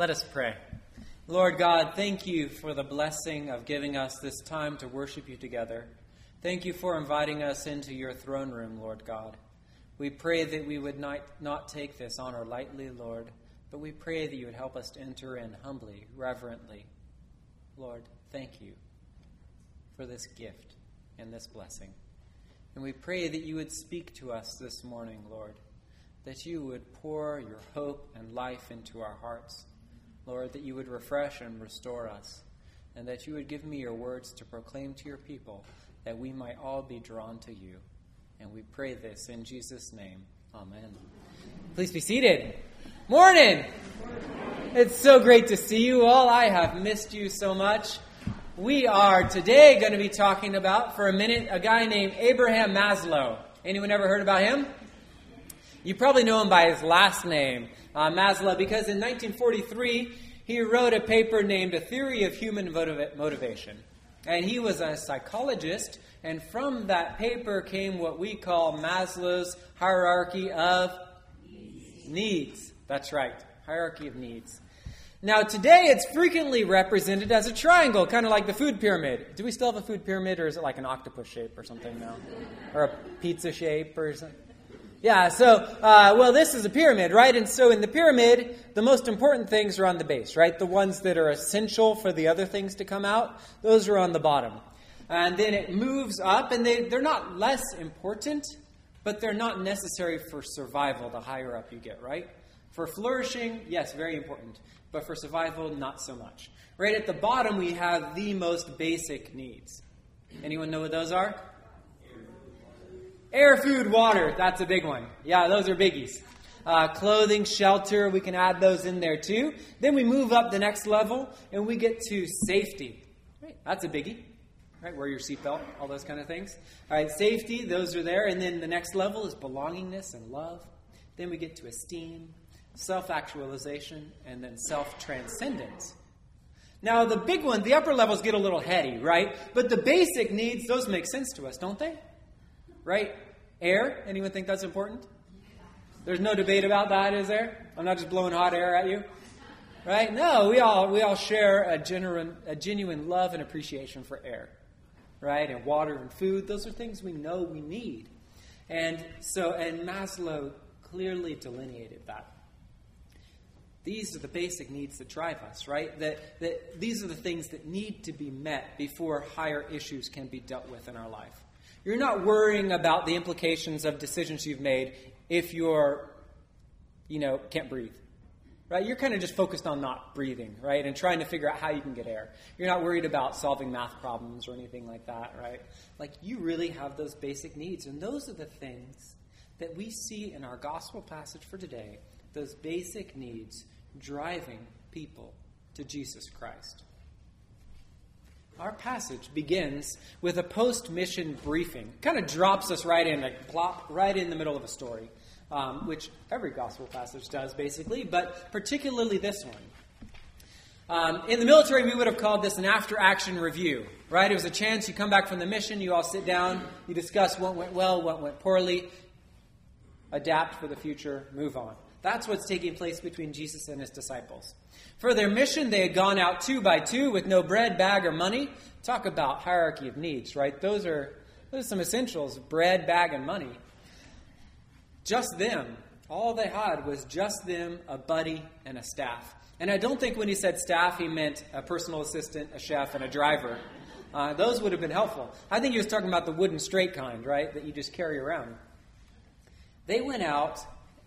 Let us pray. Lord God, thank you for the blessing of giving us this time to worship you together. Thank you for inviting us into your throne room, Lord God. We pray that we would not, not take this honor lightly, Lord, but we pray that you would help us to enter in humbly, reverently. Lord, thank you for this gift and this blessing. And we pray that you would speak to us this morning, Lord, that you would pour your hope and life into our hearts Lord, that you would refresh and restore us, and that you would give me your words to proclaim to your people, that we might all be drawn to you. And we pray this in Jesus' name. Amen. Please be seated. Morning! It's so great to see you all. I have missed you so much. We are today going to be talking about, for a minute, a guy named Abraham Maslow. Anyone ever heard about him? You probably know him by his last name uh, Maslow because in 1943 he wrote a paper named A Theory of Human Motivation. And he was a psychologist, and from that paper came what we call Maslow's hierarchy of needs. needs. That's right, hierarchy of needs. Now, today it's frequently represented as a triangle, kind of like the food pyramid. Do we still have a food pyramid, or is it like an octopus shape or something now? Or a pizza shape or something? Yeah, so, uh, well, this is a pyramid, right? And so in the pyramid, the most important things are on the base, right? The ones that are essential for the other things to come out, those are on the bottom. And then it moves up, and they, they're not less important, but they're not necessary for survival the higher up you get, right? For flourishing, yes, very important. But for survival, not so much. Right at the bottom, we have the most basic needs. Anyone know what those are? Air, food, water. That's a big one. Yeah, those are biggies. Uh, clothing, shelter, we can add those in there too. Then we move up the next level and we get to safety. Right, that's a biggie. Right, wear your seatbelt, all those kind of things. All right, safety, those are there. And then the next level is belongingness and love. Then we get to esteem, self actualization, and then self transcendence. Now, the big one, the upper levels get a little heady, right? But the basic needs, those make sense to us, don't they? Right? Air. Anyone think that's important? There's no debate about that, is there? I'm not just blowing hot air at you. Right? No, we all we all share a genuine a genuine love and appreciation for air. Right? And water and food, those are things we know we need. And so and Maslow clearly delineated that. These are the basic needs that drive us, right? That, that these are the things that need to be met before higher issues can be dealt with in our life. You're not worrying about the implications of decisions you've made if you're, you know, can't breathe. Right? You're kind of just focused on not breathing, right? And trying to figure out how you can get air. You're not worried about solving math problems or anything like that, right? Like you really have those basic needs. And those are the things that we see in our gospel passage for today, those basic needs driving people to Jesus Christ. Our passage begins with a post mission briefing. Kind of drops us right in, like plop, right in the middle of a story, um, which every gospel passage does, basically, but particularly this one. Um, in the military, we would have called this an after action review, right? It was a chance you come back from the mission, you all sit down, you discuss what went well, what went poorly, adapt for the future, move on. That's what's taking place between Jesus and his disciples. For their mission, they had gone out two by two with no bread, bag, or money. Talk about hierarchy of needs, right? Those are, those are some essentials bread, bag, and money. Just them. All they had was just them, a buddy, and a staff. And I don't think when he said staff, he meant a personal assistant, a chef, and a driver. Uh, those would have been helpful. I think he was talking about the wooden straight kind, right, that you just carry around. They went out,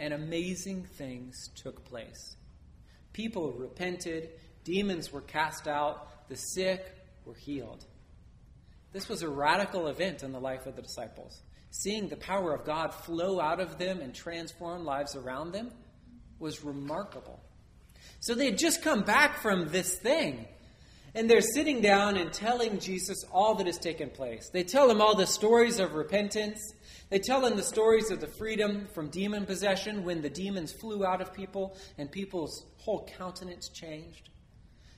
and amazing things took place. People repented, demons were cast out, the sick were healed. This was a radical event in the life of the disciples. Seeing the power of God flow out of them and transform lives around them was remarkable. So they had just come back from this thing. And they're sitting down and telling Jesus all that has taken place. They tell him all the stories of repentance they tell in the stories of the freedom from demon possession when the demons flew out of people and people's whole countenance changed.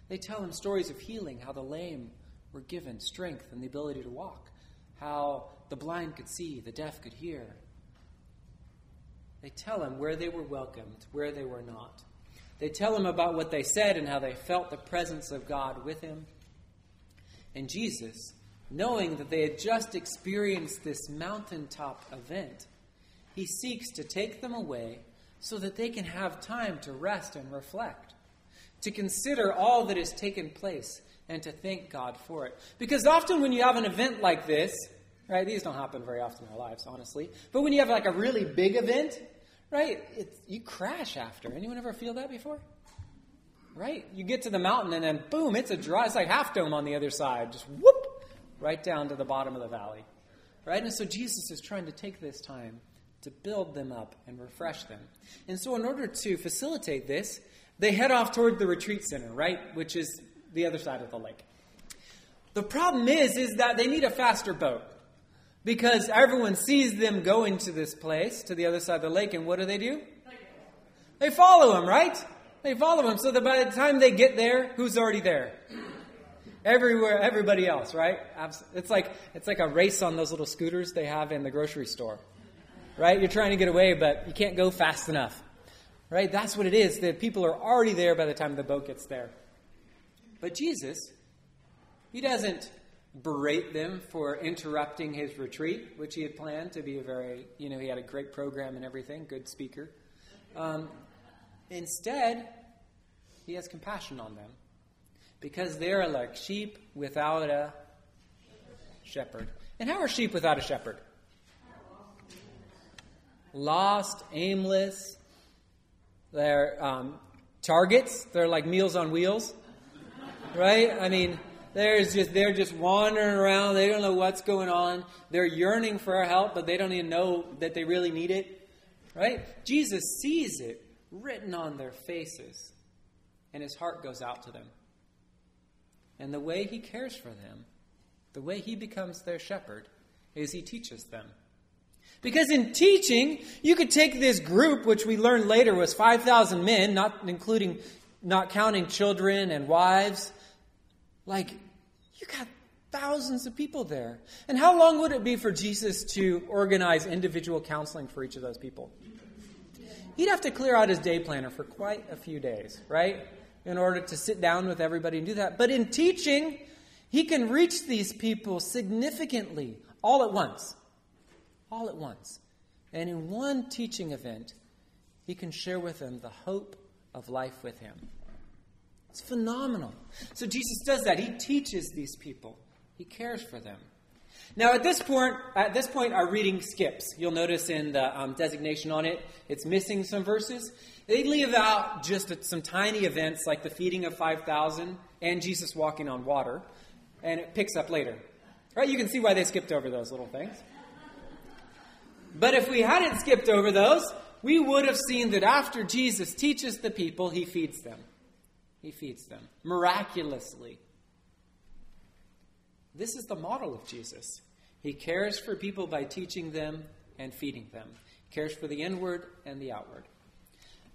They tell him stories of healing, how the lame were given strength and the ability to walk, how the blind could see, the deaf could hear. They tell him where they were welcomed, where they were not. They tell him about what they said and how they felt the presence of God with him. And Jesus, knowing that they had just experienced this mountaintop event, he seeks to take them away so that they can have time to rest and reflect, to consider all that has taken place, and to thank God for it. Because often when you have an event like this, right, these don't happen very often in our lives, honestly, but when you have like a really big event, right, you crash after. Anyone ever feel that before? Right? You get to the mountain and then boom, it's a dry, it's like half dome on the other side. Just whoop, right down to the bottom of the valley. Right? And so Jesus is trying to take this time to build them up and refresh them. And so, in order to facilitate this, they head off toward the retreat center, right? Which is the other side of the lake. The problem is, is that they need a faster boat. Because everyone sees them going to this place, to the other side of the lake, and what do they do? They follow him, right? They follow him so that by the time they get there, who's already there? Everywhere, everybody else, right? It's like it's like a race on those little scooters they have in the grocery store, right? You're trying to get away, but you can't go fast enough, right? That's what it is. The people are already there by the time the boat gets there. But Jesus, he doesn't berate them for interrupting his retreat, which he had planned to be a very, you know, he had a great program and everything, good speaker. Um, instead, he has compassion on them because they're like sheep without a shepherd. And how are sheep without a shepherd? Lost, aimless. They're um, targets. They're like meals on wheels, right? I mean, there's just they're just wandering around. They don't know what's going on. They're yearning for our help, but they don't even know that they really need it. Right? Jesus sees it written on their faces, and his heart goes out to them. And the way he cares for them, the way he becomes their shepherd, is he teaches them. Because in teaching, you could take this group, which we learned later was 5,000 men, not including, not counting children and wives, like, you got thousands of people there. And how long would it be for Jesus to organize individual counseling for each of those people? He'd have to clear out his day planner for quite a few days, right? In order to sit down with everybody and do that. But in teaching, he can reach these people significantly all at once. All at once. And in one teaching event, he can share with them the hope of life with him. It's phenomenal. So Jesus does that. He teaches these people. He cares for them. Now, at this point, at this point, our reading skips. You'll notice in the um, designation on it, it's missing some verses. They leave out just some tiny events like the feeding of 5,000 and Jesus walking on water, and it picks up later. Right? You can see why they skipped over those little things. But if we hadn't skipped over those, we would have seen that after Jesus teaches the people, he feeds them. He feeds them miraculously. This is the model of Jesus. He cares for people by teaching them and feeding them. He cares for the inward and the outward.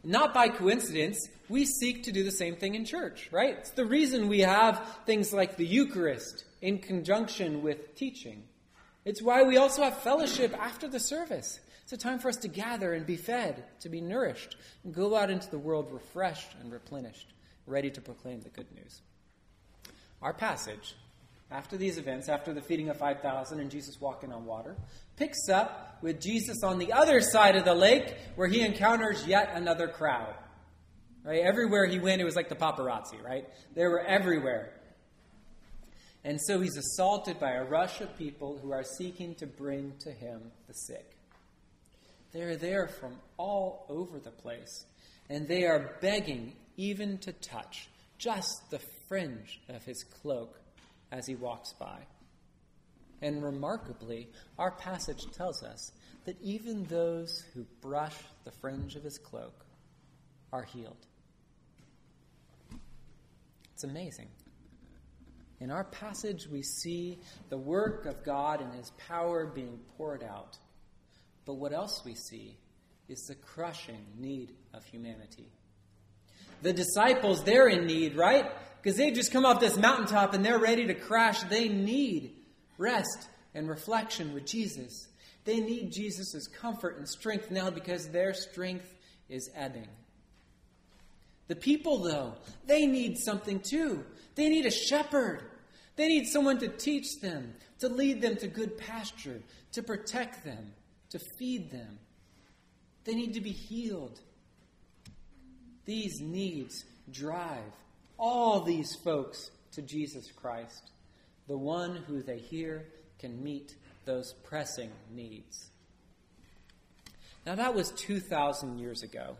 Not by coincidence, we seek to do the same thing in church, right? It's the reason we have things like the Eucharist in conjunction with teaching. It's why we also have fellowship after the service. It's a time for us to gather and be fed, to be nourished, and go out into the world refreshed and replenished ready to proclaim the good news. Our passage, after these events, after the feeding of 5,000 and Jesus walking on water, picks up with Jesus on the other side of the lake where he encounters yet another crowd. Right? Everywhere he went, it was like the paparazzi, right? They were everywhere. And so he's assaulted by a rush of people who are seeking to bring to him the sick. They're there from all over the place, and they are begging even to touch just the fringe of his cloak as he walks by. And remarkably, our passage tells us that even those who brush the fringe of his cloak are healed. It's amazing. In our passage, we see the work of God and his power being poured out. But what else we see is the crushing need of humanity. The disciples, they're in need, right? Because they just come off this mountaintop and they're ready to crash. They need rest and reflection with Jesus. They need Jesus' comfort and strength now because their strength is ebbing. The people, though, they need something too. They need a shepherd. They need someone to teach them, to lead them to good pasture, to protect them, to feed them. They need to be healed. These needs drive all these folks to Jesus Christ, the one who they hear can meet those pressing needs. Now, that was 2,000 years ago.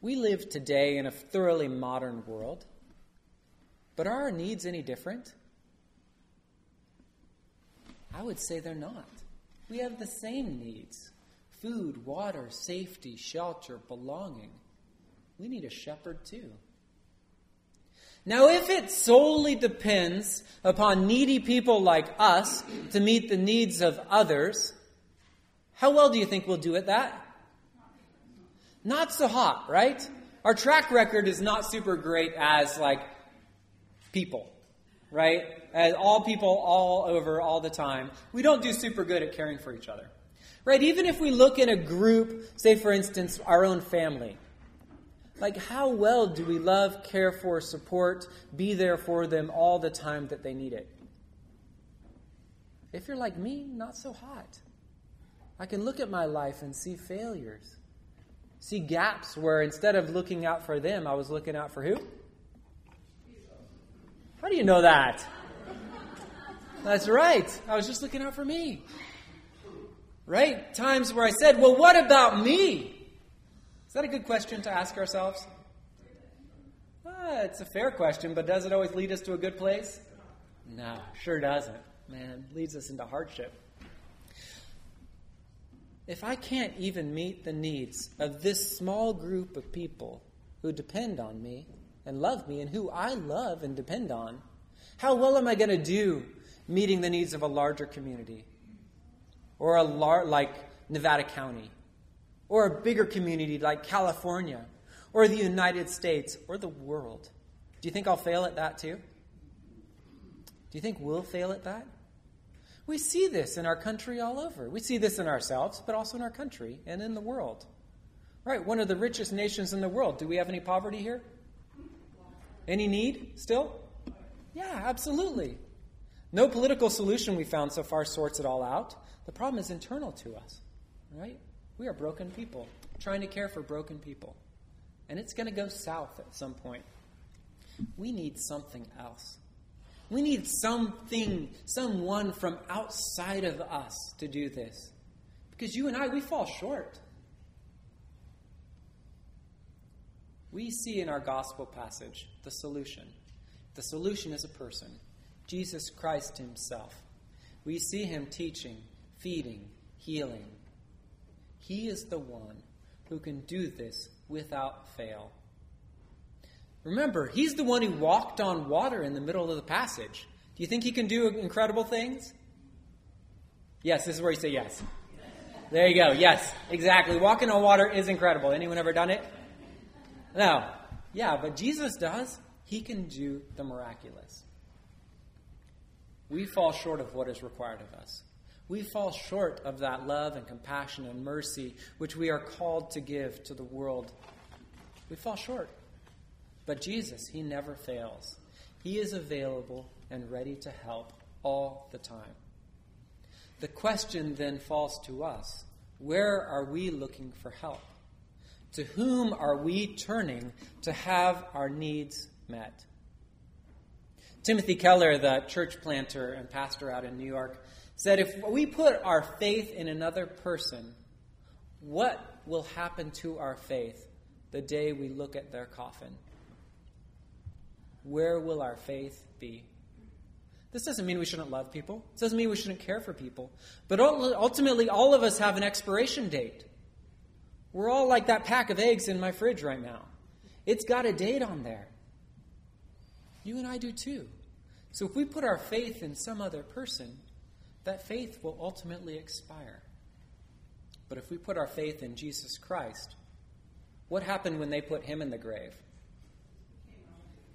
We live today in a thoroughly modern world, but are our needs any different? I would say they're not. We have the same needs food, water, safety, shelter, belonging. We need a shepherd too. Now, if it solely depends upon needy people like us to meet the needs of others, how well do you think we'll do at that? Not so hot, right? Our track record is not super great as like people, right? As all people all over all the time. We don't do super good at caring for each other. Right? Even if we look in a group, say for instance our own family, like, how well do we love, care for, support, be there for them all the time that they need it? If you're like me, not so hot. I can look at my life and see failures, see gaps where instead of looking out for them, I was looking out for who? How do you know that? That's right. I was just looking out for me. Right? Times where I said, well, what about me? Is that a good question to ask ourselves? Uh, it's a fair question, but does it always lead us to a good place? No, sure doesn't. Man, leads us into hardship. If I can't even meet the needs of this small group of people who depend on me and love me and who I love and depend on, how well am I going to do meeting the needs of a larger community or a lar- like Nevada County or a bigger community like California, or the United States, or the world. Do you think I'll fail at that too? Do you think we'll fail at that? We see this in our country all over. We see this in ourselves, but also in our country and in the world. Right, one of the richest nations in the world. Do we have any poverty here? Any need still? Yeah, absolutely. No political solution we found so far sorts it all out. The problem is internal to us, right? We are broken people trying to care for broken people. And it's going to go south at some point. We need something else. We need something, someone from outside of us to do this. Because you and I, we fall short. We see in our gospel passage the solution. The solution is a person, Jesus Christ Himself. We see Him teaching, feeding, healing, he is the one who can do this without fail. Remember, he's the one who walked on water in the middle of the passage. Do you think he can do incredible things? Yes, this is where you say yes. There you go. Yes, exactly. Walking on water is incredible. Anyone ever done it? No. Yeah, but Jesus does. He can do the miraculous. We fall short of what is required of us. We fall short of that love and compassion and mercy which we are called to give to the world. We fall short. But Jesus, He never fails. He is available and ready to help all the time. The question then falls to us where are we looking for help? To whom are we turning to have our needs met? Timothy Keller, the church planter and pastor out in New York, said if we put our faith in another person, what will happen to our faith the day we look at their coffin? Where will our faith be? This doesn't mean we shouldn't love people. This doesn't mean we shouldn't care for people. But ultimately, all of us have an expiration date. We're all like that pack of eggs in my fridge right now. It's got a date on there. You and I do too. So if we put our faith in some other person, that faith will ultimately expire. But if we put our faith in Jesus Christ, what happened when they put him in the grave?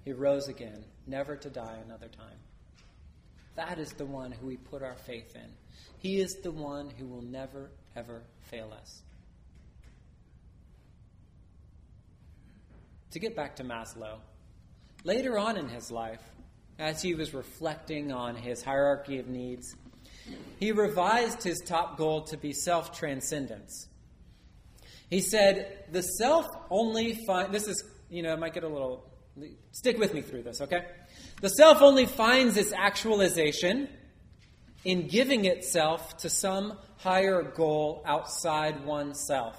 He rose again, never to die another time. That is the one who we put our faith in. He is the one who will never, ever fail us. to get back to Maslow, later on in his life, as he was reflecting on his hierarchy of needs, he revised his top goal to be self transcendence. He said, The self only find this is, you know, I might get a little stick with me through this, okay? The self only finds its actualization in giving itself to some higher goal outside oneself,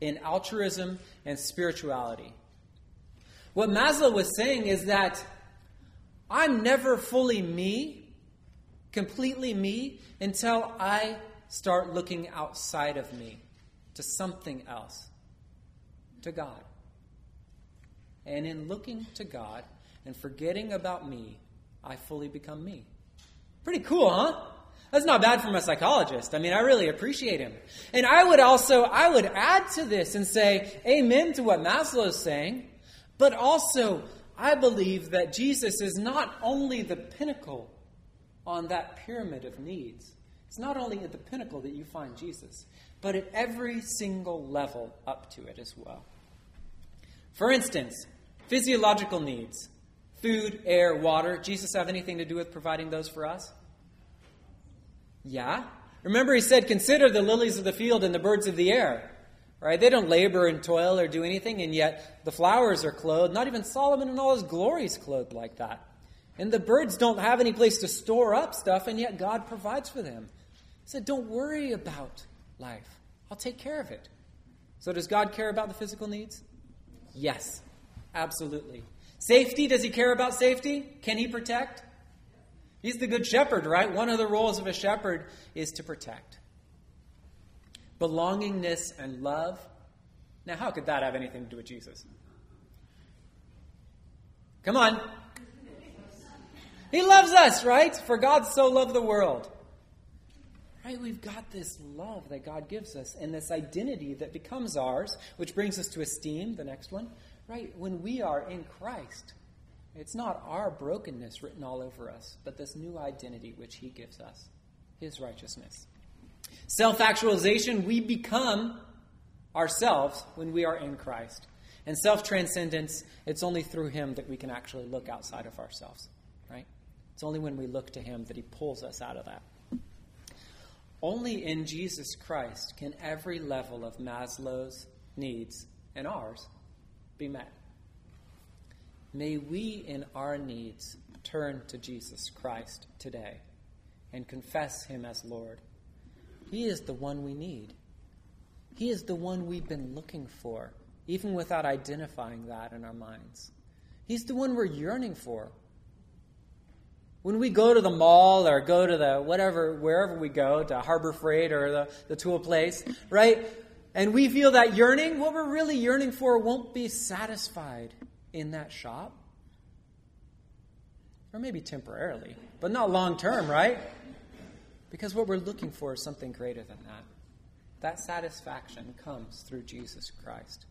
in altruism and spirituality. What Maslow was saying is that I'm never fully me, completely me, until I start looking outside of me to something else, to God. And in looking to God and forgetting about me, I fully become me. Pretty cool, huh? That's not bad from a psychologist. I mean, I really appreciate him. And I would also, I would add to this and say, amen to what Maslow is saying, but also, I believe that Jesus is not only the pinnacle on that pyramid of needs. It's not only at the pinnacle that you find Jesus, but at every single level up to it as well. For instance, physiological needs food, air, water. Jesus have anything to do with providing those for us? Yeah. Remember, he said, Consider the lilies of the field and the birds of the air. Right? They don't labor and toil or do anything, and yet the flowers are clothed. Not even Solomon in all his glory is clothed like that. And the birds don't have any place to store up stuff, and yet God provides for them. He said, Don't worry about life. I'll take care of it. So, does God care about the physical needs? Yes, absolutely. Safety, does he care about safety? Can he protect? He's the good shepherd, right? One of the roles of a shepherd is to protect. Belongingness and love. Now, how could that have anything to do with Jesus? Come on. He loves us, right? For God so loved the world. Right? We've got this love that God gives us and this identity that becomes ours, which brings us to esteem, the next one. Right? When we are in Christ, it's not our brokenness written all over us, but this new identity which He gives us, His righteousness. Self actualization, we become ourselves when we are in Christ. And self transcendence, it's only through Him that we can actually look outside of ourselves? It's only when we look to Him that He pulls us out of that. Only in Jesus Christ can every level of Maslow's needs and ours be met. May we, in our needs, turn to Jesus Christ today and confess Him as Lord. He is the one we need. He is the one we've been looking for, even without identifying that in our minds. He's the one we're yearning for. When we go to the mall or go to the whatever, wherever we go, to Harbor Freight or the, the tool place, right? And we feel that yearning, what we're really yearning for won't be satisfied in that shop. Or maybe temporarily, but not long term, right? Because what we're looking for is something greater than that. That satisfaction comes through Jesus Christ.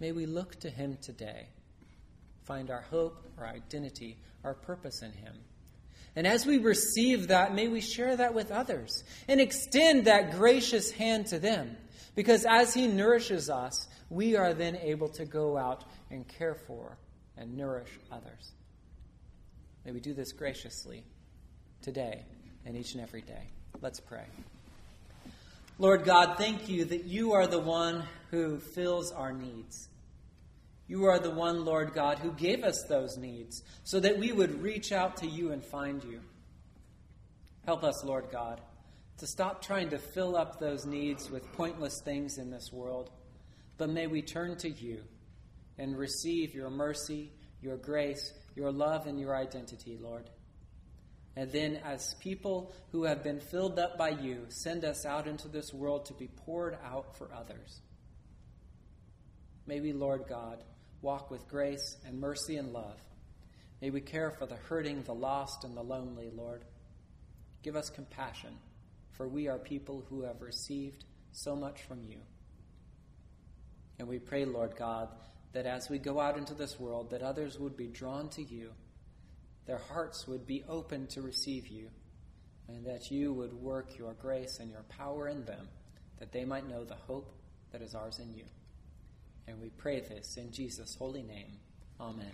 May we look to him today, find our hope, our identity, our purpose in him. And as we receive that, may we share that with others and extend that gracious hand to them. Because as He nourishes us, we are then able to go out and care for and nourish others. May we do this graciously today and each and every day. Let's pray. Lord God, thank you that you are the one who fills our needs. You are the one, Lord God, who gave us those needs so that we would reach out to you and find you. Help us, Lord God, to stop trying to fill up those needs with pointless things in this world, but may we turn to you and receive your mercy, your grace, your love, and your identity, Lord. And then, as people who have been filled up by you, send us out into this world to be poured out for others. May we, Lord God, walk with grace and mercy and love. May we care for the hurting, the lost, and the lonely, Lord. Give us compassion, for we are people who have received so much from you. And we pray, Lord God, that as we go out into this world, that others would be drawn to you, their hearts would be open to receive you, and that you would work your grace and your power in them, that they might know the hope that is ours in you. And we pray this in Jesus' holy name. Amen.